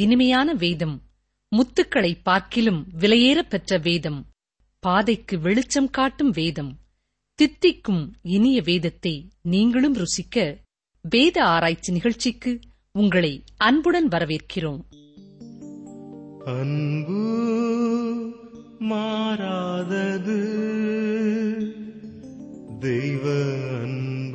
இனிமையான வேதம் முத்துக்களை பார்க்கிலும் விலையேற பெற்ற வேதம் பாதைக்கு வெளிச்சம் காட்டும் வேதம் தித்திக்கும் இனிய வேதத்தை நீங்களும் ருசிக்க வேத ஆராய்ச்சி நிகழ்ச்சிக்கு உங்களை அன்புடன் வரவேற்கிறோம். அன்பு மாறாதது தெய்வ அன்பு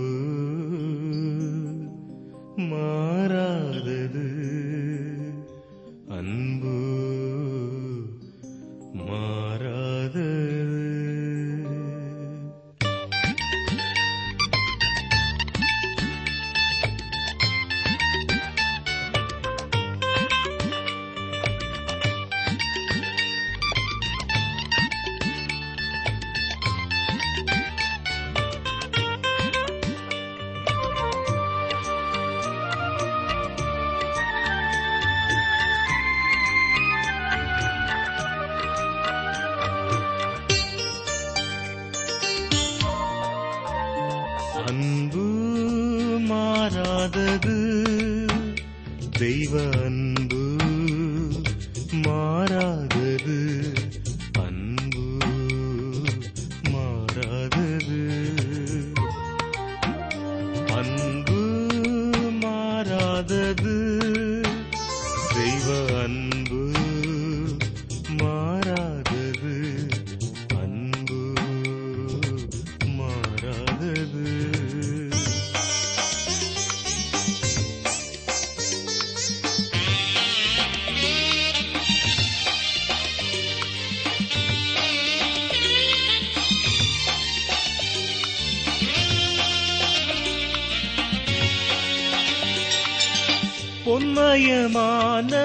பொன்மயமான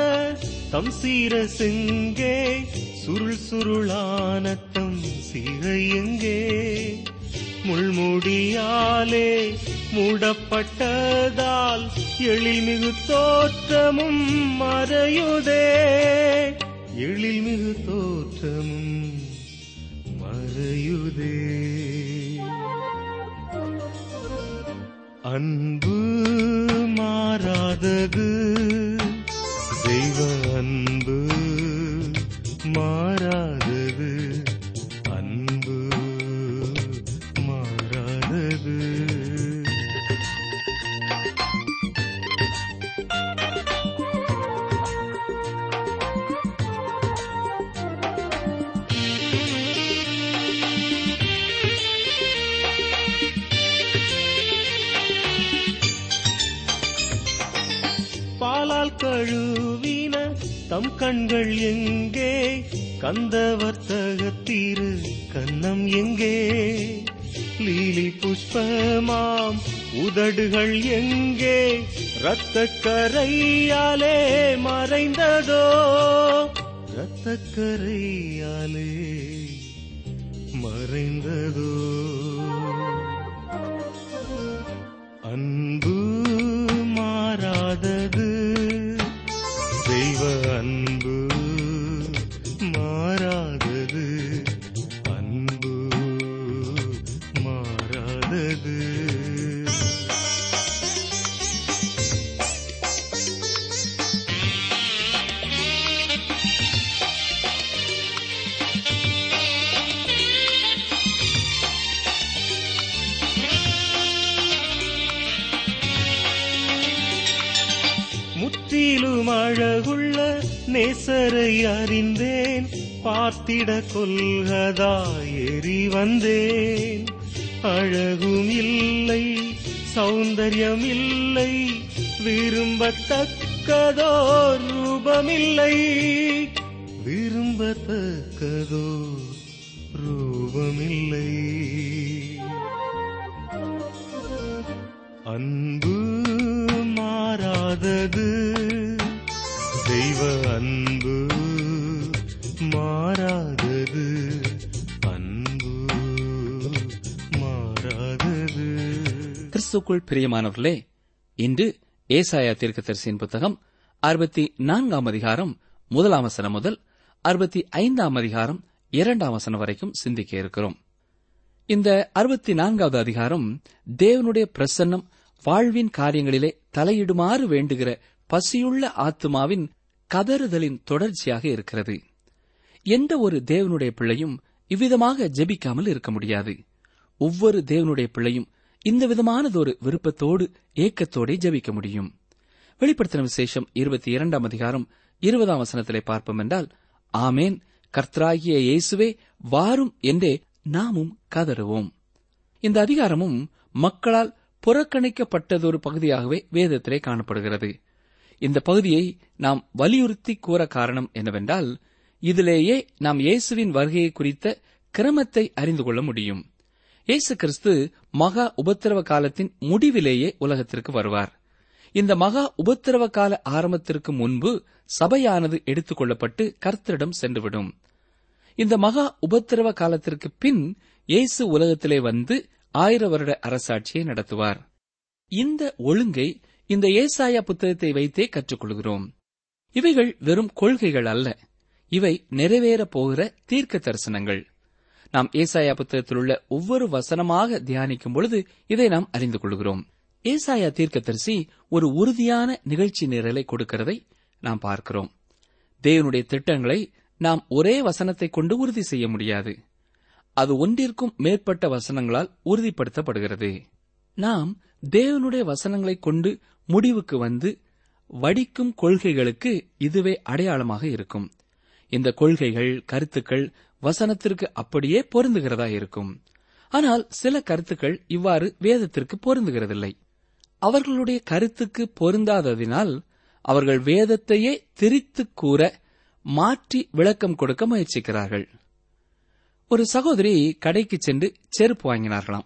தம் சீர செங்கே சுருள் சுருளான தம் சீரை முள்முடியாலே மூடப்பட்டதால் எழில்மிகு தோற்றமும் மறையுதே. எழில்மிகு தோற்றமும் மறையுதே. அன்பு மாறாதது. தெய்வ அன்பு நம் கண்கள் எங்கே? கந்த கந்தவர்த்தகத்தீரு கண்ணம் எங்கே? லீலி புஷ்பமாம் உதடுகள் எங்கே? இரத்த கரையாலே மறைந்ததோ? இரத்த கரையாலே மறைந்ததோ? அன்பு அழகுள்ள நேசரை அறிந்தேன். பார்த்திட கொள்கதா ஏறி வந்தேன். அழகும் இல்லை சௌந்தர்யம் இல்லை விரும்பத்தக்கதோ ரூபமில்லை. விரும்பத்தக்கதோ ரூபமில்லை. அன்பு மாறாதது தெய்வ அன்பு மாறாதது அன்பு மாறாதது. கிறிஸ்துக்குள் பிரியமானவர்களே இன்று ஏசாயா தீர்க்கதரிசியின் புத்தகம் அறுபத்தி நான்காம் அதிகாரம் முதலாம் வசனம் முதல் அறுபத்தி ஐந்தாம் அதிகாரம் இரண்டாம் வசனம் வரைக்கும் சிந்திக்க இருக்கிறோம். இந்த அறுபத்தி நான்காவது அதிகாரம் தேவனுடைய பிரசன்னம் வாழ்வின் காரியங்களிலே தலையிடுமாறு வேண்டுகிற பசியுள்ள ஆத்மாவின் கதறுதலின் தொடர்ச்சியாக இருக்கிறது. எந்த ஒரு தேவனுடைய பிள்ளையும் இவ்விதமாக ஜெபிக்காமல் இருக்க முடியாது. ஒவ்வொரு தேவனுடைய பிள்ளையும் இந்த விதமானதொரு விருப்பத்தோடு ஏக்கத்தோடே ஜெபிக்க முடியும். வெளிப்படுத்தின விசேஷம் இருபத்தி இரண்டாம் அதிகாரம் இருபதாம் வசனத்திலே பார்ப்போம் என்றால் ஆமேன் கர்த்தராகிய இயேசுவே வாரும் என்றே நாமும் கதறுவோம். இந்த அதிகாரமும் மக்களால் புறக்கணிக்கப்பட்டதொரு பகுதியாகவே வேதத்திலே காணப்படுகிறது. இந்த பகுதியை நாம் வலியுறுத்தி கூற காரணம் என்னவென்றால் இதிலேயே நாம் இயேசுவின் வருகையை குறித்த கிரமத்தை அறிந்து கொள்ள முடியும். இயேசு கிறிஸ்து மகா உபத்திரவ காலத்தின் முடிவிலேயே உலகத்திற்கு வருவார். இந்த மகா உபத்திரவ கால ஆரம்பத்திற்கு முன்பு சபையானது எடுத்துக் கொள்ளப்பட்டு கர்த்தரிடம் சென்றுவிடும். இந்த மகா உபத்திரவ காலத்திற்கு பின் இயேசு உலகத்திலே வந்து ஆயிர வருட அரசாட்சியை நடத்துவார். இந்த ஒழுங்கை இந்த ஏசாயா புத்தகத்தை வைத்தே கற்றுக்கொள்கிறோம். இவைகள் வெறும் கொள்கைகள் அல்ல. இவை நிறைவேறப் போகிற தீர்க்க தரிசனங்கள் நாம் ஏசாயா புத்தகத்தில் உள்ள ஒவ்வொரு வசனமாக தியானிக்கும் பொழுது இதை நாம் அறிந்து கொள்கிறோம். ஏசாயா தீர்க்கதரிசி ஒரு உறுதியான நிகழ்ச்சி நிரலை கொடுக்கிறதை நாம் பார்க்கிறோம். தேவனுடைய திட்டங்களை நாம் ஒரே வசனத்தை கொண்டு உறுதி செய்ய முடியாது. அது ஒன்றிற்கும் மேற்பட்ட வசனங்களால் உறுதிப்படுத்தப்படுகிறது. நாம் தேவனுடைய வசனங்களை கொண்டு முடிவுக்கு வந்து வடிக்கும் கொள்கைகளுக்கு இதுவே அடையாளமாக இருக்கும். இந்த கொள்கைகள் கருத்துக்கள் வசனத்திற்கு அப்படியே பொருந்துகிறதா இருக்கும். ஆனால் சில கருத்துக்கள் இவ்வாறு வேதத்திற்கு பொருந்துகிறதில்லை. அவர்களுடைய கருத்துக்கு பொருந்தாததினால் அவர்கள் வேதத்தையே திரித்துக் கூற மாற்றி விளக்கம் கொடுக்க முயற்சிக்கிறார்கள். ஒரு சகோதரி கடைக்கு சென்று செருப்பு வாங்கினார்களாம்.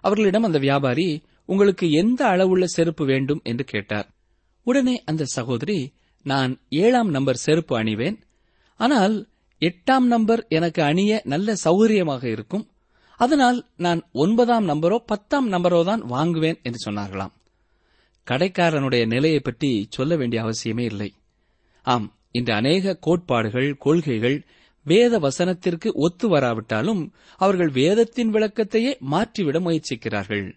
அவர்களிடம் அந்த வியாபாரி உங்களுக்கு எந்த அளவுள்ள செருப்பு வேண்டும்? என்று கேட்டார். உடனே அந்த சகோதரி நான் ஏழாம் நம்பர் செருப்பு அணிவேன். ஆனால் எட்டாம் நம்பர் எனக்கு அணிய நல்ல சௌகரியமாக இருக்கும். அதனால் நான் ஒன்பதாம் நம்பரோ பத்தாம் நம்பரோ தான் வாங்குவேன் என்று சொன்னார்களாம். கடைக்காரனுடைய நிலையை பற்றி சொல்ல வேண்டிய அவசியமே இல்லை. ஆம் இன்று அநேக கோட்பாடுகள் கொள்கைகள் வேத வசனத்திற்கு ஒத்து வராவிட்டாலும் அவர்கள் வேதத்தின் விளக்கத்தையே மாற்றிவிட முயற்சிக்கிறார்கள்.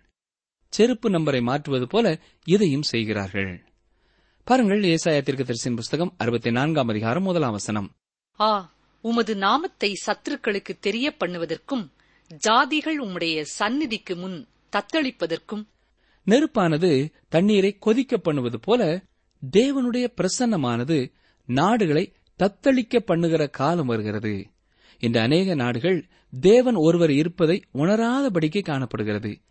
செருப்பு நம்பரை மாற்றுவது போல இதையும் செய்கிறார்கள். பாருங்கள் ஏசாயா தீர்க்கதரிசியின் புஸ்தகம் அறுபத்தி நான்காம் அதிகாரம் முதலாம் வசனம். ஆ உமது நாமத்தை சத்துருக்களுக்கு தெரிய பண்ணுவதற்கும் ஜாதிகள் உம்முடைய சந்நிதிக்கு முன் தத்தளிப்பதற்கும். நெருப்பானது தண்ணீரை கொதிக்க பண்ணுவது போல தேவனுடைய பிரசன்னமானது நாடுகளை தத்தளிக்க பண்ணுகிற காலம் வருகிறது. இந்த அநேக நாடுகள் தேவன் ஒருவர் இருப்பதை உணராதபடிக்கு காணப்படுகிறது.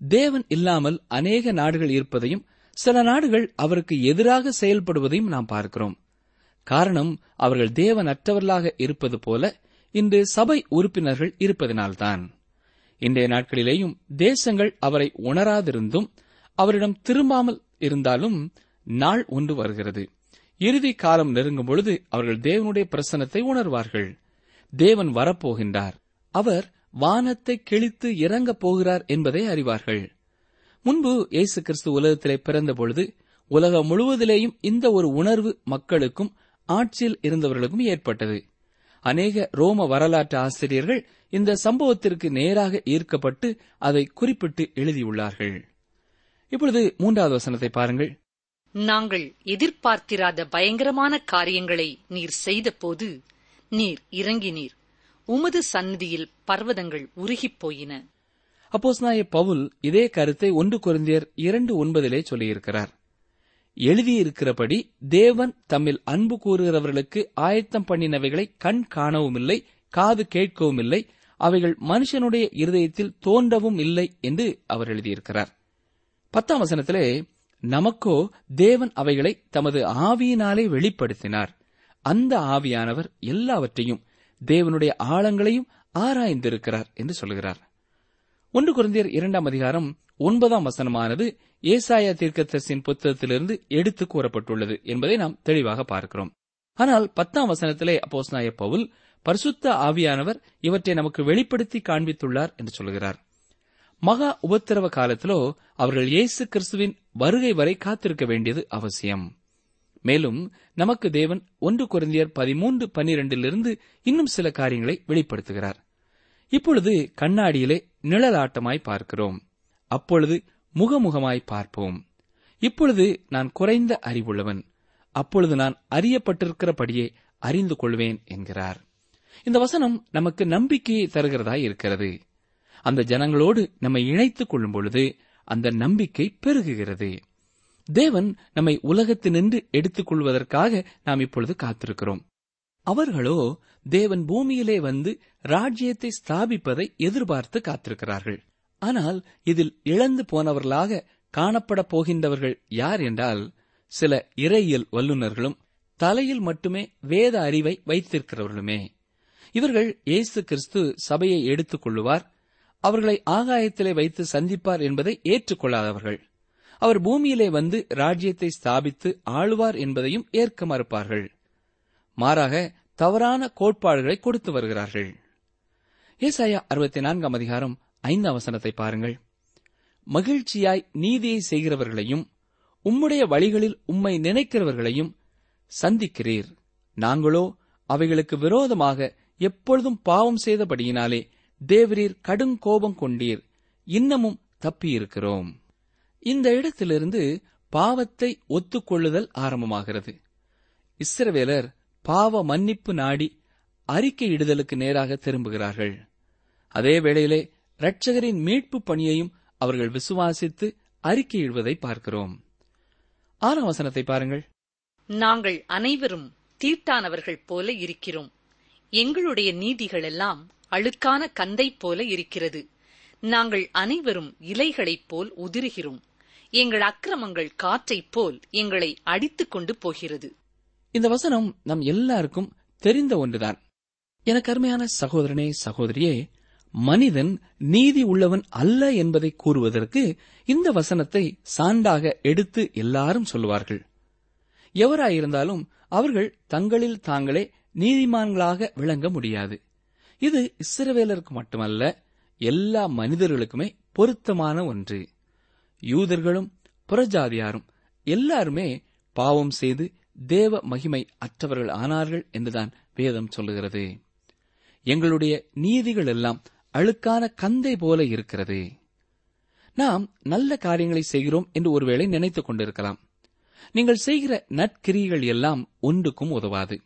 தேவன் இல்லாமல் அநேக நாடுகள் இருப்பதையும் சில நாடுகள் அவருக்கு எதிராக செயல்படுவதையும் நாம் பார்க்கிறோம். காரணம் அவர்கள் தேவனற்றவர்களாக இருப்பது போல இன்று சபை உறுப்பினர்கள் இருப்பதனால்தான். இன்றைய நாட்களிலேயும் தேசங்கள் அவரை உணராதிருந்தும் அவரிடம் திரும்பாமல் இருந்தாலும் நாள் ஒன்று வருகிறது. இறுதி காலம் நெருங்கும் பொழுது அவர்கள் தேவனுடைய பிரசனத்தை உணர்வார்கள். தேவன் வரப்போகின்றார். அவர் வானத்தை கிழித்து இறங்கப் போகிறார் என்பதை அறிவார்கள். முன்பு இயேசு கிறிஸ்து உலகத்திலே பிறந்த பொழுது உலகம் முழுவதிலேயும் இந்த ஒரு உணர்வு மக்களுக்கும் ஆட்சியில் இருந்தவர்களுக்கும் ஏற்பட்டது. அநேக ரோம வரலாற்று ஆசிரியர்கள் இந்த சம்பவத்திற்கு நேராக ஈர்க்கப்பட்டு அதை குறிப்பிட்டு எழுதியுள்ளார்கள். இப்பொழுது மூன்றாவது வசனத்தை பாருங்கள். நாங்கள் எதிர்பார்த்திராத பயங்கரமான காரியங்களை நீர் செய்தபோது நீர் இறங்கினீர். உமது சந்நிதியில் பர்வதங்கள் உருகிப் போயின. அப்போஸ்நாய பவுல் இதே கருத்தை ஒன்று குறைந்தியர் இரண்டு ஒன்பதிலே சொல்லியிருக்கிறார். எழுதியிருக்கிறபடி தேவன் தம்மில் அன்பு கூறுகிறவர்களுக்கு ஆயத்தம் பண்ணினவைகளை கண் காணவும் இல்லை காது கேட்கவும் இல்லை அவைகள் மனுஷனுடைய இருதயத்தில் தோன்றவும் இல்லை என்று அவர் எழுதியிருக்கிறார். பத்தாம் வசனத்திலே நமக்கோ தேவன் அவைகளை தமது ஆவியினாலே வெளிப்படுத்தினார். அந்த ஆவியானவர் எல்லாவற்றையும் தேவனுடைய ஆழங்களையும் ஆராய்ந்திருக்கிறார் என்று சொல்கிறார். ஒன்று குழந்தையர் இரண்டாம் அதிகாரம் ஒன்பதாம் வசனமானது ஏசாயா தீர்க்கதரிசியின் புத்தகத்திலிருந்து எடுத்து கூறப்பட்டுள்ளது என்பதை நாம் தெளிவாக பார்க்கிறோம். ஆனால் பத்தாம் வசனத்திலே அப்போஸ்நாய பவுல் பரிசுத்த ஆவியானவர் இவற்றை நமக்கு வெளிப்படுத்தி காண்பித்துள்ளார் என்று சொல்கிறார். மகா உபத்திரவ காலத்திலோ அவர்கள் இயேசு கிறிஸ்துவின் வருகை வரை காத்திருக்க வேண்டியது அவசியம். மேலும் நமக்கு தேவன் ஒன்று குறைந்தியர் பதிமூன்று பன்னிரண்டிலிருந்து இன்னும் சில காரியங்களை வெளிப்படுத்துகிறார். இப்பொழுது கண்ணாடியிலே நிழலாட்டமாய் பார்க்கிறோம். அப்பொழுது முகமுகமாய் பார்ப்போம். இப்பொழுது நான் குறைந்த அறிவுள்ளவன். அப்பொழுது நான் அறியப்பட்டிருக்கிறபடியே அறிந்து கொள்வேன் என்கிறார். இந்த வசனம் நமக்கு நம்பிக்கையை தருகிறதாய் இருக்கிறது. அந்த ஜனங்களோடு நம்மை இணைத்துக் கொள்ளும் பொழுது அந்த நம்பிக்கை பெருகுகிறது. தேவன் நம்மை உலகத்தினின்று எடுத்துக் கொள்வதற்காக நாம் இப்பொழுது காத்திருக்கிறோம். அவர்களோ தேவன் பூமியிலே வந்து ராஜ்யத்தை ஸ்தாபிப்பதை எதிர்பார்த்து காத்திருக்கிறார்கள். ஆனால் இதில் இழந்து போனவர்களாக காணப்பட போகின்றவர்கள் யார் என்றால் சில இறையியல் வல்லுநர்களும் தலையில் மட்டுமே வேத அறிவை வைத்திருக்கிறவர்களுமே. இவர்கள் இயேசு கிறிஸ்து சபையை எடுத்துக் கொள்ளுவார் அவர்களை ஆகாயத்திலே வைத்து சந்திப்பார் என்பதை ஏற்றுக்கொள்ளாதவர்கள். அவர் பூமியிலே வந்து ராஜ்யத்தை ஸ்தாபித்து ஆளுவார் என்பதையும் ஏற்க மறுப்பார்கள். மாறாக தவறான கோட்பாடுகளை கொடுத்து வருகிறார்கள். ஏசாயா அறுபத்தி நான்காம் அதிகாரம் ஐந்து வசனத்தை பாருங்கள். மகிழ்ச்சியாய் நீதியை செய்கிறவர்களையும் உம்முடைய வழிகளில் உம்மை நினைக்கிறவர்களையும் சந்திக்கிறீர். நாங்களோ அவைகளுக்கு விரோதமாக எப்பொழுதும் பாவம் செய்தபடியினாலே தேவரீர் கடும் கோபம் கொண்டீர். இன்னமும் தப்பியிருக்கிறோம். இந்த இடத்திலிருந்து பாவத்தை ஒத்துக்கொள்ளுதல் ஆரம்பமாகிறது. இஸ்ரவேலர் பாவ மன்னிப்பு நாடி அறிக்கையிடுதலுக்கு நேராக திரும்புகிறார்கள். அதே வேளையிலே இரட்சகரின் மீட்பு பணியையும் அவர்கள் விசுவாசித்து அறிக்கையிடுவதை பார்க்கிறோம். ஆறாம் வசனத்தை பாருங்கள். நாங்கள் அனைவரும் தீட்டானவர்கள் போல இருக்கிறோம். எங்களுடைய நீதிகள் எல்லாம் அழுக்கான கந்தை போல இருக்கிறது. நாங்கள் அனைவரும் இலைகளைப் போல் உதிருகிறோம். எங்கள் அக்கிரமங்கள் காற்றைப் போல் எங்களை அடித்துக் கொண்டு போகிறது. இந்த வசனம் நம் எல்லாருக்கும் தெரிந்த ஒன்றுதான். எனக்கு அருமையான சகோதரனே சகோதரியே மனிதன் நீதி உள்ளவன் அல்ல என்பதை கூறுவதற்கு இந்த வசனத்தை சான்றாக எடுத்து எல்லாரும் சொல்லுவார்கள். எவராயிருந்தாலும் அவர்கள் தங்களில் தாங்களே நீதிமான்களாக விளங்க முடியாது. இது இஸ்ரவேலருக்கு மட்டுமல்ல எல்லா மனிதர்களுக்குமே பொருத்தமான ஒன்று. யூதர்களும் புறஜாதியாரும் எல்லாருமே பாவம் செய்து தேவ மகிமை அற்றவர்கள் ஆனார்கள் என்றுதான் வேதம் சொல்லுகிறது. எங்களுடைய நீதிகள் எல்லாம் அழுக்கான கந்தை போல இருக்கிறது. நாம் நல்ல காரியங்களை செய்கிறோம் என்று ஒருவேளை நினைத்துக் கொண்டிருக்கலாம். நீங்கள் செய்கிற நற்கிரிகள் எல்லாம் ஒன்றுக்கும் உதவாது.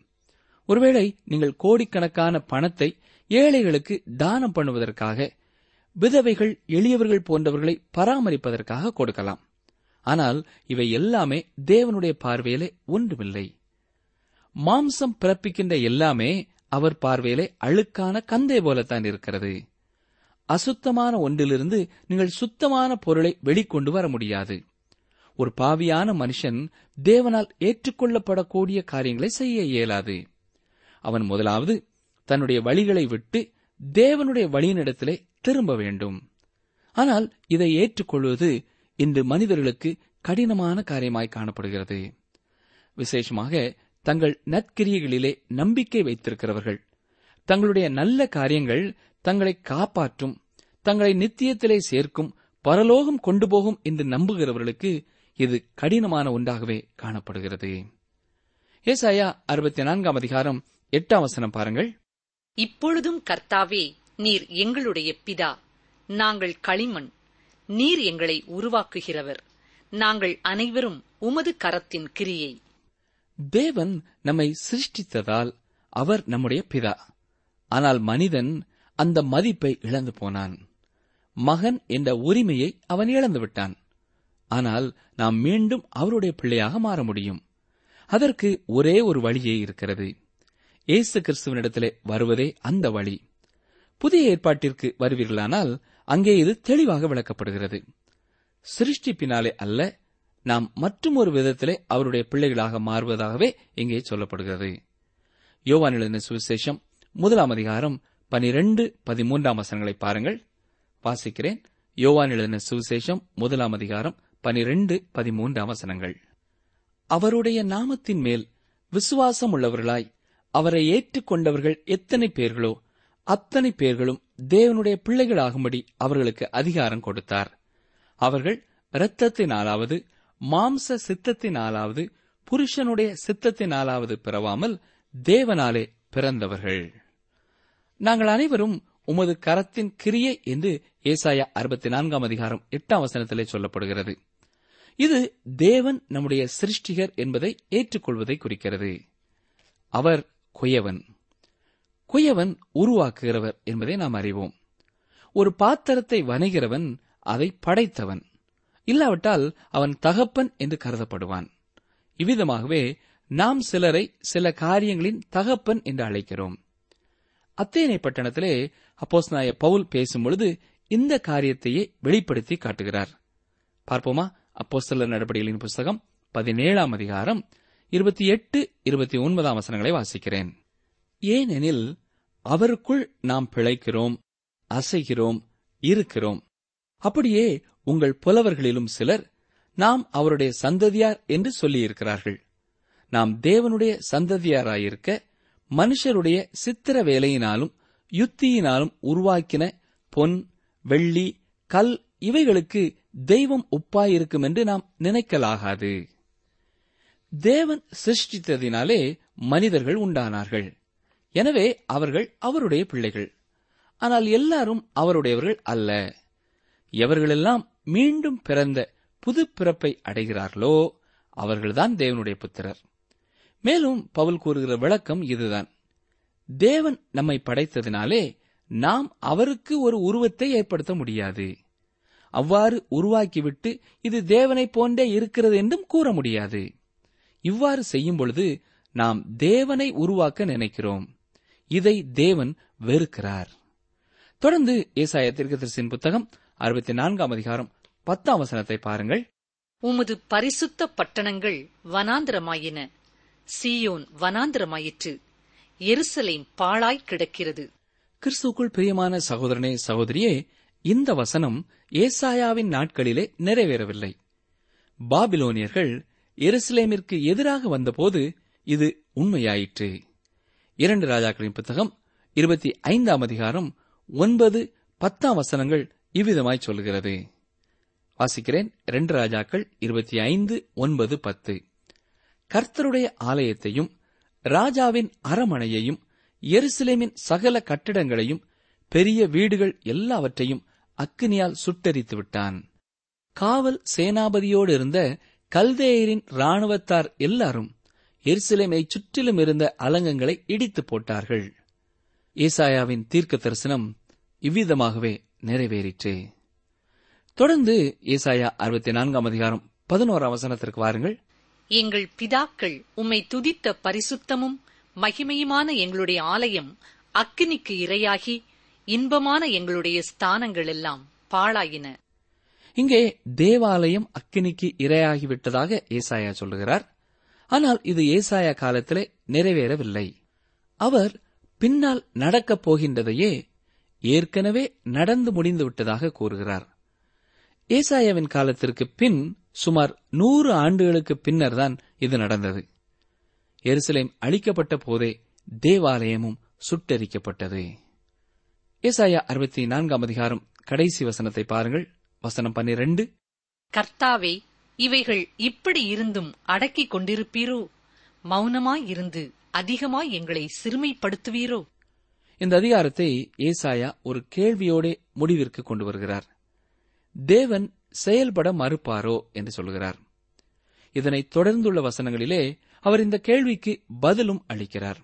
ஒருவேளை நீங்கள் கோடிக்கணக்கான பணத்தை ஏழைகளுக்கு தானம் பண்ணுவதற்காக விதவைகள் எளியவர்கள் போன்றவர்களை பராமரிப்பதற்காக கொடுக்கலாம். ஆனால் இவை எல்லாமே தேவனுடைய பார்வையிலே ஒன்றுமில்லை. மாம்சம் பிறப்பிக்கின்ற எல்லாமே அவர் பார்வையிலே அழுக்கான கந்தை போலத்தான் இருக்கிறது. அசுத்தமான ஒன்றிலிருந்து நீங்கள் சுத்தமான பொருளை வெளிக்கொண்டு வர முடியாது. ஒரு பாவியான மனுஷன் தேவனால் ஏற்றுக்கொள்ளப்படக்கூடிய காரியங்களை செய்ய இயலாது. அவன் முதலாவது தன்னுடைய வழிகளை விட்டு தேவனுடைய வழியினிடத்திலே திரும்ப வேண்டும். ஆனால் இதை ஏற்றுக்கொள்வது இன்று மனிதர்களுக்கு கடினமான காரியமாய் காணப்படுகிறது. விசேஷமாக தங்கள் நற்கிரியைகளிலே நம்பிக்கை வைத்திருக்கிறவர்கள். தங்களுடைய நல்ல காரியங்கள் தங்களை காப்பாற்றும் தங்களை நித்தியத்திலே சேர்க்கும் பரலோகம் கொண்டு போகும் என்று நம்புகிறவர்களுக்கு இது கடினமான ஒன்றாகவே காணப்படுகிறது. ஏசாயா அறுபத்தி நான்காம் அதிகாரம் எட்டாம் வசனம் பாருங்கள். இப்பொழுதும் கர்த்தாவே நீர் எங்களுடைய பிதா. நாங்கள் களிமண். நீர் எங்களை உருவாக்குகிறவர். நாங்கள் அனைவரும் உமது கரத்தின் கிரியை. தேவன் நம்மை சிருஷ்டித்ததால் அவர் நம்முடைய பிதா. ஆனால் மனிதன் அந்த மதிப்பை இழந்து போனான். மகன் என்ற உரிமையை அவன் இழந்து விட்டான். ஆனால் நாம் மீண்டும் அவருடைய பிள்ளையாக மாற முடியும். அதற்கு ஒரே ஒரு வழியே இருக்கிறது. இயேசு கிறிஸ்துவனிடத்திலே வருவதே அந்த வழி. புதிய ஏற்பாட்டிற்கு வருவீர்களானால் அங்கே இது தெளிவாக விளக்கப்படுகிறது. சிருஷ்டிப்பினாலே அல்ல நாம் மற்றும் ஒரு விதத்திலே அவருடைய பிள்ளைகளாக மாறுவதாகவே இங்கே சொல்லப்படுகிறது. யோவான் சுவிசேஷம் முதலாம் அதிகாரம் பனிரெண்டு பதிமூன்றாம் வசனங்களை பாருங்கள். வாசிக்கிறேன். யோவான் எழுதின சுவிசேஷம் முதலாம் அதிகாரம் பனிரெண்டு பதிமூன்றாம் வசனங்கள். அவருடைய நாமத்தின் மேல் விசுவாசம் உள்ளவர்களாய் அவரை ஏற்றுக்கொண்டவர்கள் எத்தனை பேர்களோ அத்தனை பேர்களும் தேவனுடைய பிள்ளைகளாகும்படி அவர்களுக்கு அதிகாரம் கொடுத்தார். அவர்கள் இரத்தத்தினாலாவது மாம்ச சித்தத்தினாலாவது புருஷனுடைய சித்தத்தினாலாவது பிறவாமல் தேவனாலே பிறந்தவர்கள். நாங்கள் அனைவரும் உமது கரத்தின் கிரியை என்று ஏசாயா அறுபத்தி நான்காம் அதிகாரம் எட்டாம் வசனத்திலே சொல்லப்படுகிறது. இது தேவன் நம்முடைய சிருஷ்டிகர் என்பதை ஏற்றுக்கொள்வதை குறிக்கிறது. அவர் குயவன். குயவன் உருவாக்குகிறவர் என்பதை நாம் அறிவோம். ஒரு பாத்திரத்தை வணைகிறவன் அதை படைத்தவன். இல்லாவிட்டால் அவன் தகப்பன் என்று கருதப்படுவான். இவ்விதமாகவே நாம் சிலரை சில காரியங்களின் தகப்பன் என்று அழைக்கிறோம். அத்தேனை பட்டணத்திலே அப்போஸ் நாய பவுல் பேசும்பொழுது இந்த காரியத்தையே வெளிப்படுத்தி காட்டுகிறார். பார்ப்போமா? அப்போஸ்தலர் நடவடிக்கைகளின் புஸ்தகம் பதினேழாம் அதிகாரம் இருபத்தி எட்டு இருபத்தி ஒன்பதாம் வசனங்களை வாசிக்கிறேன். ஏனெனில் அவருக்குள் நாம் பிழைக்கிறோம் அசைகிறோம் இருக்கிறோம். அப்படியே உங்கள் புலவர்களிலும் சிலர் நாம் அவருடைய சந்ததியார் என்று சொல்லியிருக்கிறார்கள். நாம் தேவனுடைய சந்ததியாராயிருக்க மனுஷருடைய சித்திர வேலையினாலும் யுத்தியினாலும் உருவாக்கின பொன் வெள்ளி கல் இவைகளுக்கு தெய்வம் உப்பாயிருக்கும் என்று நாம் நினைக்கலாகாது. தேவன் சிருஷ்டித்ததினாலே மனிதர்கள் உண்டானார்கள். எனவே அவர்கள் அவருடைய பிள்ளைகள். ஆனால் எல்லாரும் அவருடையவர்கள் அல்ல. எவர்களெல்லாம் மீண்டும் பிறந்த புது பிறப்பை அடைகிறார்களோ அவர்கள்தான் தேவனுடைய புத்திரர். மேலும் பவுல் கூறுகிற விளக்கம் இதுதான். தேவன் நம்மை படைத்ததினாலே நாம் அவருக்கு ஒரு உருவத்தை ஏற்படுத்த முடியாது. அவ்வாறு உருவாக்கிவிட்டு இது தேவனைப் போன்றே இருக்கிறது என்றும் கூற முடியாது. இவ்வாறு செய்யும் பொழுது நாம் தேவனை உருவாக்க நினைக்கிறோம். இதை தேவன் வெறுக்கிறார். தொடர்ந்து ஏசாய தீர்க்கதரிசியின் புத்தகம் அறுபத்தி நான்காம் அதிகாரம் பத்தாம் வசனத்தை பாருங்கள். உமது பரிசுத்த பட்டணங்கள் வனாந்திரமாயின. சீயோன் வனாந்திரமாயிற்று. எருசலேம் பாழாய் கிடக்கிறது. கிறிஸ்துக்குள் பிரியமான சகோதரனே சகோதரியே இந்த வசனம் ஏசாயாவின் நாட்களிலே நிறைவேறவில்லை. பாபிலோனியர்கள் எருசலேமிற்கு எதிராக வந்தபோது இது உண்மையாயிற்று. இரண்டு ராஜாக்களின் புத்தகம் இருபத்தி ஐந்தாம் அதிகாரம் ஒன்பது பத்தாம் வசனங்கள் இவ்விதமாய் சொல்கிறது வாசிக்கிறேன் இரண்டு ராஜாக்கள் இருபத்தி ஐந்து ஒன்பது பத்து. கர்த்தருடைய ஆலயத்தையும் ராஜாவின் அரமனையையும் எருசலேமின் சகல கட்டிடங்களையும் பெரிய வீடுகள் எல்லாவற்றையும் அக்கினியால் சுட்டரித்து விட்டான் காவல் சேனாபதியோடு இருந்த கல்தேயரின் ராணுவத்தார் எல்லாரும் எருசலேமை சுற்றிலும் இருந்த அலங்கங்களை இடித்து போட்டார்கள். ஏசாயாவின் தீர்க்க தரிசனம் இவ்விதமாகவே நிறைவேறிற்று. தொடர்ந்து ஏசாயா அறுபத்தி நான்காம் அதிகாரம் பதினோராம் வசனத்திற்கு வாருங்கள். எங்கள் பிதாக்கள் உம்மை துதித்த பரிசுத்தமும் மகிமையுமான எங்களுடைய ஆலயம் அக்கினிக்கு இரையாகி இன்பமான எங்களுடைய ஸ்தானங்கள் எல்லாம் பாழாயின. இங்கே தேவாலயம் அக்கினிக்கு இரையாகிவிட்டதாக ஏசாயா சொல்லுகிறார். ஆனால் இது ஏசாயா காலத்திலே நிறைவேறவில்லை. அவர் பின்னால் நடக்கப் போகின்றதையே ஏற்கனவே நடந்து முடிந்துவிட்டதாக கூறுகிறார். ஏசாயாவின் காலத்திற்கு பின் சுமார் நூறு ஆண்டுகளுக்கு பின்னர்தான் இது நடந்தது. எருசலேம் அழிக்கப்பட்ட போதே தேவாலயமும் சுட்டெரிக்கப்பட்டது. ஏசாயா அறுபத்தி நான்காம் அதிகாரம் கடைசி வசனத்தை பாருங்கள். வசனம் பன்னிரண்டு. கர்த்தாவே இவைகள் இப்படி இருந்தும் அடக்கிக் கொண்டிருப்பீரோ? மௌனமாய் இருந்து அதிகமாய் எங்களை சிறுமைப்படுத்துவீரோ? இந்த அதிகாரத்தை ஏசாயா ஒரு கேள்வியோட முடிவிற்கு கொண்டு வருகிறார். தேவன் செயல்பட மறுப்பாரோ என்று சொல்கிறார். இதனை தொடர்ந்துள்ள வசனங்களிலே அவர் இந்த கேள்விக்கு பதிலும் அளிக்கிறார்.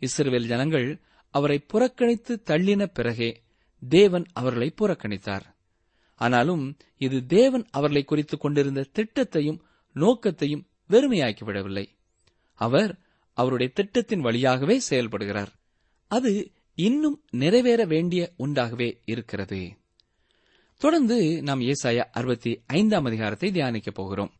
இஸ்ரவேல் ஜனங்கள் அவரை புறக்கணித்து தள்ளின பிறகே தேவன் அவர்களை புறக்கணித்தார். ஆனாலும் இது தேவன் அவர்களை குறித்துக் கொண்டிருந்த திட்டத்தையும் நோக்கத்தையும் வெறுமையாக்கிவிடவில்லை. அவர் அவருடைய திட்டத்தின் வழியாகவே செயல்படுகிறார். அது இன்னும் நிறைவேற வேண்டிய ஒன்றாகவே இருக்கிறது. தொடர்ந்து நாம் ஏசாயா அறுபத்தி ஐந்தாம் அதிகாரத்தை தியானிக்கப் போகிறோம்.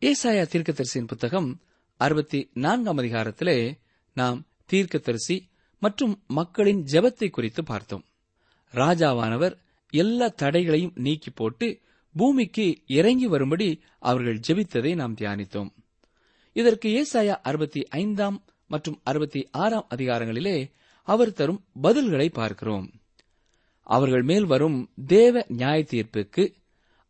ஏசாயா தீர்க்கதரிசியின் புத்தகம் அறுபத்தி நான்காம் அதிகாரத்திலே நாம் தீர்க்கதரிசி மற்றும் மக்களின் ஜெபத்தை குறித்து பார்த்தோம். ராஜாவானவர் எல்லா தடைகளையும் நீக்கி போட்டு பூமிக்கு இறங்கி வரும்படி அவர்கள் ஜெபித்ததை நாம் தியானித்தோம். இதற்கு ஏசாயா அறுபத்தி ஐந்தாம் மற்றும் அறுபத்தி ஆறாம் அதிகாரங்களிலே அவர் தரும் பதில்களை பார்க்கிறோம். அவர்கள் மேல் வரும் தேவ நியாய தீர்ப்புக்கு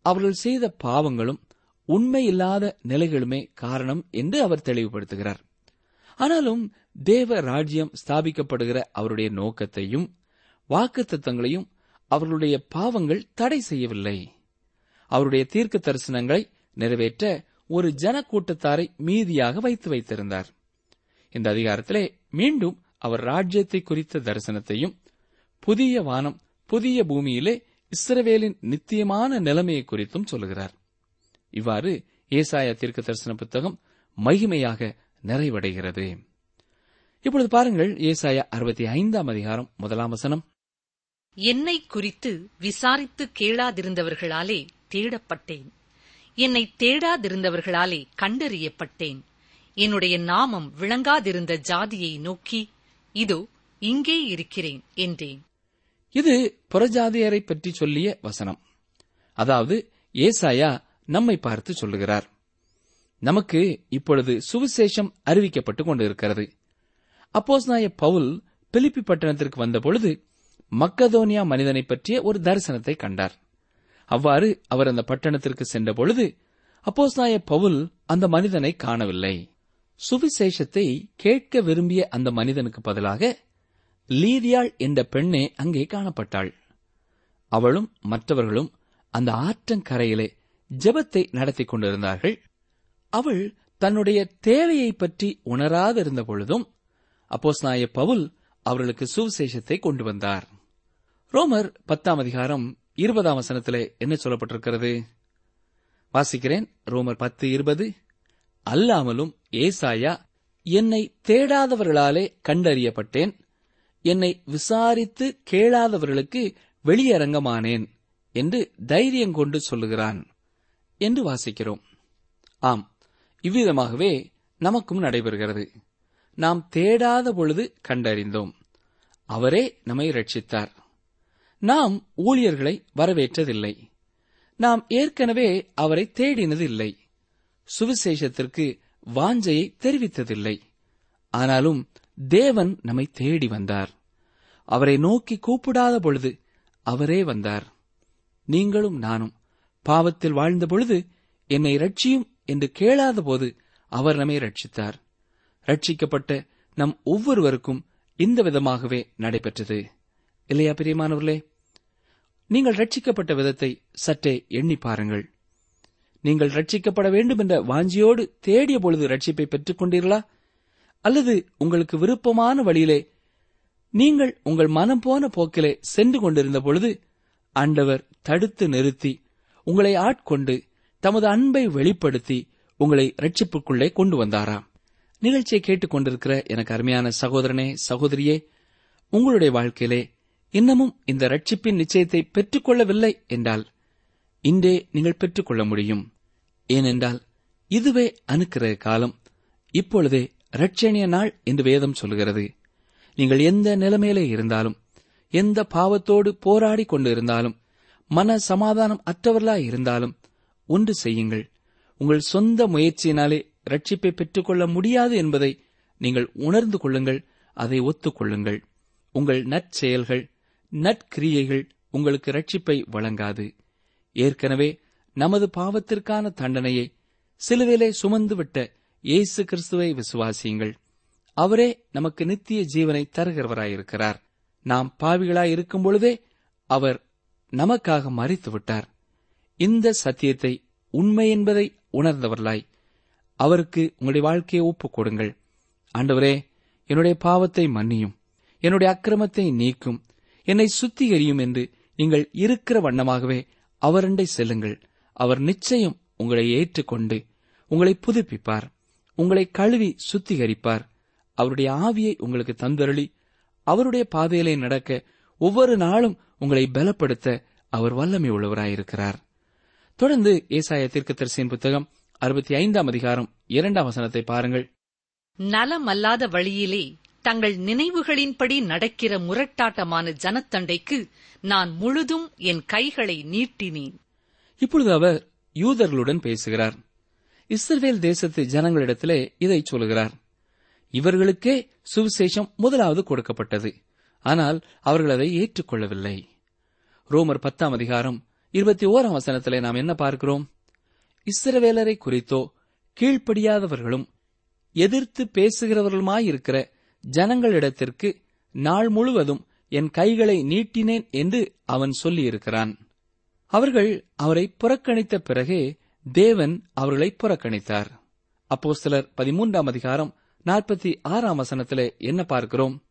அவர்கள் செய்த பாவங்களும் உண்மையில்லாத நிலைகளுமே காரணம் என்று அவர் தெளிவுபடுத்துகிறார். ஆனாலும் தேவ ராஜ்யம் ஸ்தாபிக்கப்படுகிற அவருடைய நோக்கத்தையும் வாக்குத்தத்தங்களையும் அவர்களுடைய பாவங்கள் தடை செய்யவில்லை. அவருடைய தீர்க்க தரிசனங்களை நிறைவேற்ற ஒரு ஜனக்கூட்டத்தாரை மீதியாக வைத்து வைத்திருந்தார். இந்த அதிகாரத்திலே மீண்டும் அவர் ராஜ்யத்தை குறித்த தரிசனத்தையும் புதிய வானம் புதிய பூமியிலே இஸ்ரவேலின் நித்தியமான நிலைமையை குறித்தும் சொல்லுகிறார். இவ்வாறு ஏசாயா தீர்க்க தரிசன புத்தகம் மகிமையாக நிறைவடைகிறது. இப்பொழுது பாருங்கள் ஏசாயா அறுபத்தி ஐந்தாம் அதிகாரம் முதலாம் வசனம். என்னை குறித்து விசாரித்து கேளாதிருந்தவர்களாலே தேடப்பட்டேன். என்னை தேடாதிருந்தவர்களாலே கண்டறியப்பட்டேன். என்னுடைய நாமம் விளங்காதிருந்த ஜாதியை நோக்கி இதோ இங்கே இருக்கிறேன் என்றேன். இது புறஜாதியரை பற்றி சொல்லிய வசனம். அதாவது ஏசாயா நம்மை பார்த்து சொல்லுகிறார். நமக்கு இப்பொழுது சுவிசேஷம் அறிவிக்கப்பட்டுக் கொண்டிருக்கிறது. அப்போஸ்நாய பவுல் பிலிப்பி பட்டணத்திற்கு வந்தபொழுது மக்கதோனியா மனிதனை பற்றிய ஒரு தரிசனத்தை கண்டார். அவ்வாறு அவர் அந்த பட்டணத்திற்கு சென்றபொழுது அப்போஸ்நாய பவுல் அந்த மனிதனை காணவில்லை. சுவிசேஷத்தை கேட்க விரும்பிய அந்த மனிதனுக்கு பதிலாக லீதியாள் என்ற பெண்ணே அங்கே காணப்பட்டாள். அவளும் மற்றவர்களும் அந்த ஆற்றங்கரையிலே ஜெபத்தை நடத்திக் கொண்டிருந்தார்கள். அவள் தன்னுடைய தேவையை பற்றி உணராதிருந்த பொழுதும் அப்போஸ்நாய பவுல் அவர்களுக்கு சுவிசேஷத்தை கொண்டு வந்தார். ரோமர் பத்தாம் அதிகாரம் இருபதாம் வசனத்திலே என்ன சொல்லப்பட்டிருக்கிறது? வாசிக்கிறேன். ரோமர் பத்து இருபது. அல்லாமலும் ஏசாயா என்னை தேடாதவர்களாலே கண்டறியப்பட்டேன். என்னை விசாரித்து கேளாதவர்களுக்கு வெளியரங்கமானேன் என்று தைரியம் கொண்டு சொல்லுகிறான் என்று வாசிக்கிறோம். ஆம் இவ்விதமாகவே நமக்கும் நடைபெறுகிறது. நாம் தேடாத பொழுது கண்டறிந்தோம். அவரே நம்மை ரட்சித்தார் நாம் ஊழியர்களை வரவேற்றதில்லை. நாம் ஏற்கனவே அவரை தேடினது இல்லை சுவிசேஷத்திற்கு வாஞ்சையை தெரிவித்ததில்லை. ஆனாலும் தேவன் நம்மை தேடி வந்தார். அவரை நோக்கி கூப்பிடாத பொழுது அவரே வந்தார். நீங்களும் நானும் பாவத்தில் வாழ்ந்த பொழுது என்னை ரட்சியும் என்று கேளாத போது அவர் நம்மை ரட்சித்தார் ரட்சிக்கப்பட்ட நம் ஒவ்வொருவருக்கும் இந்த விதமாகவே நடைபெற்றது. இல்லையா பிரியமானவர்களே? நீங்கள் ரட்சிக்கப்பட்ட விதத்தை சற்றே எண்ணி பாருங்கள். நீங்கள் ரட்சிக்கப்பட வேண்டும் என்ற வாஞ்சியோடு தேடிய பொழுது ரட்சிப்பை பெற்றுக் கொண்டீர்களா? அல்லது உங்களுக்கு விருப்பமான வழியிலே நீங்கள் உங்கள் மனம் போன போக்கிலே சென்று கொண்டிருந்த பொழுது ஆண்டவர் தடுத்து நிறுத்தி உங்களை ஆட்கொண்டு தமது அன்பை வெளிப்படுத்தி உங்களை ரட்சிப்புக்குள்ளே கொண்டு வந்தாராம் நிகழ்ச்சியை கேட்டுக் கொண்டிருக்கிற எனக்கு அருமையான சகோதரனே சகோதரியே உங்களுடைய வாழ்க்கையிலே இன்னமும் இந்த ரட்சிப்பின் நிச்சயத்தை பெற்றுக்கொள்ளவில்லை என்றால் இன்றே நீங்கள் பெற்றுக்கொள்ள முடியும். ஏனென்றால் இதுவே அனுக்கிற காலம். இப்பொழுதே ரட்சணிய நாள் என்று வேதம் சொல்கிறது. நீங்கள் எந்த நிலைமையிலே இருந்தாலும் எந்த பாவத்தோடு போராடி கொண்டு இருந்தாலும் மன சமாதானம் அற்றவர்களாய் இருந்தாலும் ஒன்று செய்யுங்கள். உங்கள் சொந்த முயற்சியினாலே ரட்சிப்பை பெற்றுக்கொள்ள முடியாது என்பதை நீங்கள் உணர்ந்து கொள்ளுங்கள் அதை ஒத்துக்கொள்ளுங்கள். உங்கள் நற்செயல்கள் நற்கிரியைகள் உங்களுக்கு ரட்சிப்பை வழங்காது. ஏற்கனவே நமது பாவத்திற்கான தண்டனையை சிலுவிலே சுமந்துவிட்ட இயேசு கிறிஸ்துவை விசுவாசியுங்கள். அவரே நமக்கு நித்திய ஜீவனை தருகிறவராயிருக்கிறார். நாம் பாவிகளாய் இருக்கும் பொழுதே அவர் நமக்காக மறித்து விட்டார் இந்த சத்தியத்தை உண்மை என்பதை உணர்ந்தவர்களாய் அவருக்கு உங்களுடைய வாழ்க்கையை ஒப்புக் கொடுங்கள் ஆண்டவரே என்னுடைய பாவத்தை மன்னியும். என்னுடைய அக்கிரமத்தை நீக்கும். என்னை சுத்திகரியும் என்று நீங்கள் இருக்கிற வண்ணமாகவே அவரண்டை செல்லுங்கள். அவர் நிச்சயம் உங்களை ஏற்றுக்கொண்டு உங்களை புதுப்பிப்பார். உங்களை கழுவி சுத்திகரிப்பார். அவருடைய ஆவியை உங்களுக்கு தந்தருளி அவருடைய பாதையிலே நடக்க ஒவ்வொரு நாளும் உங்களை பலப்படுத்த அவர் வல்லமை உள்ளவராயிருக்கிறார். தொடர்ந்து ஏசாய தீர்க்கதரிசியின் புத்தகம் அறுபத்தி ஐந்தாம் அதிகாரம் இரண்டாம் வசனத்தை பாருங்கள். நலமல்லாத வழியிலே தங்கள் நினைவுகளின்படி நடக்கிற முரட்டாட்டமான ஜனத்தண்டைக்கு நான் முழுதும் என் கைகளை நீட்டினேன். இப்பொழுது அவர் யூதர்களுடன் பேசுகிறார். இஸ்ரவேல் தேசத்து ஜனங்களிடத்திலே இதை சொல்கிறார். இவர்களுக்கே சுவிசேஷம் முதலாவது கொடுக்கப்பட்டது. ஆனால் அவர்கள் அதை ஏற்றுக்கொள்ளவில்லை. ரோமர் பத்தாம் அதிகாரம் இருபத்தி ஓராம் வசனத்திலே நாம் என்ன பார்க்கிறோம்? இஸ்ரவேலரை குறித்தோ கீழ்ப்படியாதவர்களும் எதிர்த்து பேசுகிறவர்களுமாயிருக்கிற ஜனங்களிடத்திற்கு நாள் முழுவதும் என் கைகளை நீட்டினேன் என்று அவன் சொல்லியிருக்கிறான். அவர்கள் அவரை புறக்கணித்த பிறகே தேவன் அவர்களை புறக்கணித்தார். அப்போஸ்தலர் பதிமூன்றாம் அதிகாரம் நாற்பத்தி ஆறாம் வசனத்திலே என்ன பார்க்கிறோம்?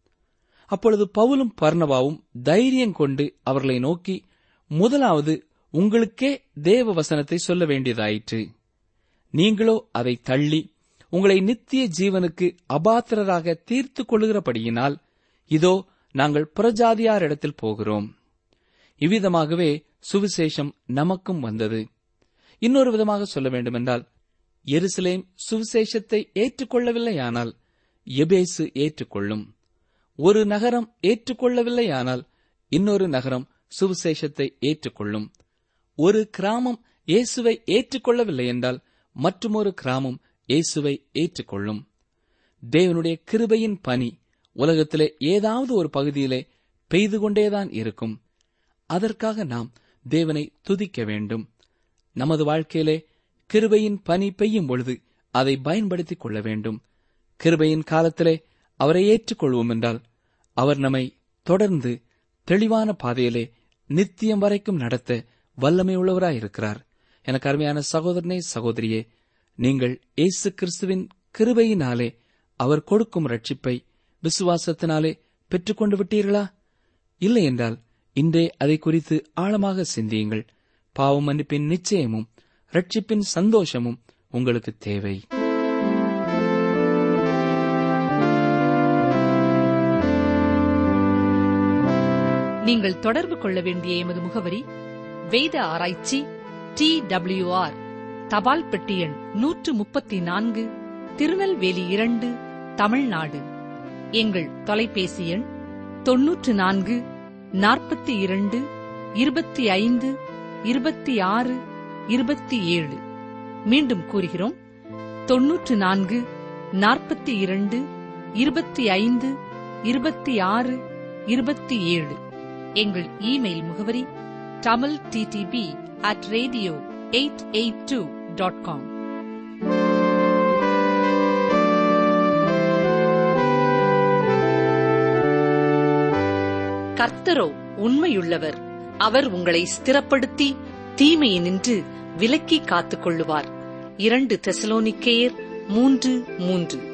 அப்பொழுது பவுலும் பர்ணவாவும் தைரியம் கொண்டு அவர்களை நோக்கி முதலாவது உங்களுக்கே தேவ வசனத்தை சொல்ல வேண்டியதாயிற்று. நீங்களோ அதை தள்ளி உங்களை நித்திய ஜீவனுக்கு அபாத்திரராக தீர்த்துக் கொள்கிறபடியினால் இதோ நாங்கள் புறஜாதியாரிடத்தில் போகிறோம். இவ்விதமாகவே சுவிசேஷம் நமக்கும் வந்தது. இன்னொரு விதமாக சொல்ல வேண்டுமென்றால் எருசலேம் சுவிசேஷத்தை ஏற்றுக்கொள்ளவில்லையானால் எபேசு ஏற்றுக்கொள்ளும். ஒரு நகரம் ஏற்றுக்கொள்ளவில்லையானால் இன்னொரு நகரம் சுவிசேஷத்தை ஏற்றுக்கொள்ளும். ஒரு கிராமம் இயேசுவை ஏற்றுக்கொள்ளவில்லை என்றால் மற்றுமொரு கிராமம் இயேசுவை ஏற்றுக்கொள்ளும். தேவனுடைய கிருபையின் பனி உலகத்திலே ஏதாவது ஒரு பகுதியிலே பெய்து கொண்டேதான் இருக்கும். அதற்காக நாம் தேவனை துதிக்க வேண்டும். நமது வாழ்க்கையிலே கிருபையின் பனி பெய்யும் பொழுது அதை பயன்படுத்திக் கொள்ள வேண்டும். கிருபையின் காலத்திலே அவரை ஏற்றுக்கொள்வோம் என்றால் அவர் நம்மை தொடர்ந்து தெளிவான பாதையிலே நித்தியம் வரைக்கும் நடத்த வல்லமையுள்ளவராயிருக்கிறார். எனக்கு அருமையான சகோதரனே சகோதரியே நீங்கள் இயேசு கிறிஸ்துவின் கிருபையினாலே அவர் கொடுக்கும் ரட்சிப்பை விசுவாசத்தினாலே பெற்றுக்கொண்டு விட்டீர்களா? இல்லை என்றால் இன்றே அதை குறித்து ஆழமாக சிந்தியுங்கள். பாவ மன்னிப்பின் நிச்சயமும் ரட்சிப்பின் சந்தோஷமும் உங்களுக்கு தேவை. நீங்கள் தொடர்பு கொள்ள வேண்டிய எமது முகவரி வேத ஆராய்ச்சி டி ஆர். தபால் பெட்டி எண் நூற்று முப்பத்தி நான்கு திருநெல்வேலி இரண்டு தமிழ்நாடு. எங்கள் தொலைபேசி எண் தொன்னூற்று நான்கு நாற்பத்தி இரண்டு இருபத்தி ஐந்து இருபத்தி ஆறு இருபத்தி ஏழு. மீண்டும் கூறுகிறோம். தொன்னூற்று நான்கு நாற்பத்தி இரண்டு இருபத்தி ஐந்து இருபத்தி ஆறு இருபத்தி ஏழு. எங்கள் இமெயில் முகவரி Tamil DTP at radio eight eight two dot com கர்த்தரோ உண்மையுள்ளவர். அவர் உங்களை ஸ்திரப்படுத்தி தீமையினின்று விலக்கி காத்துக் கொள்ளுவார் இரண்டு தெசலோனிக்கேயர் மூன்று மூன்று.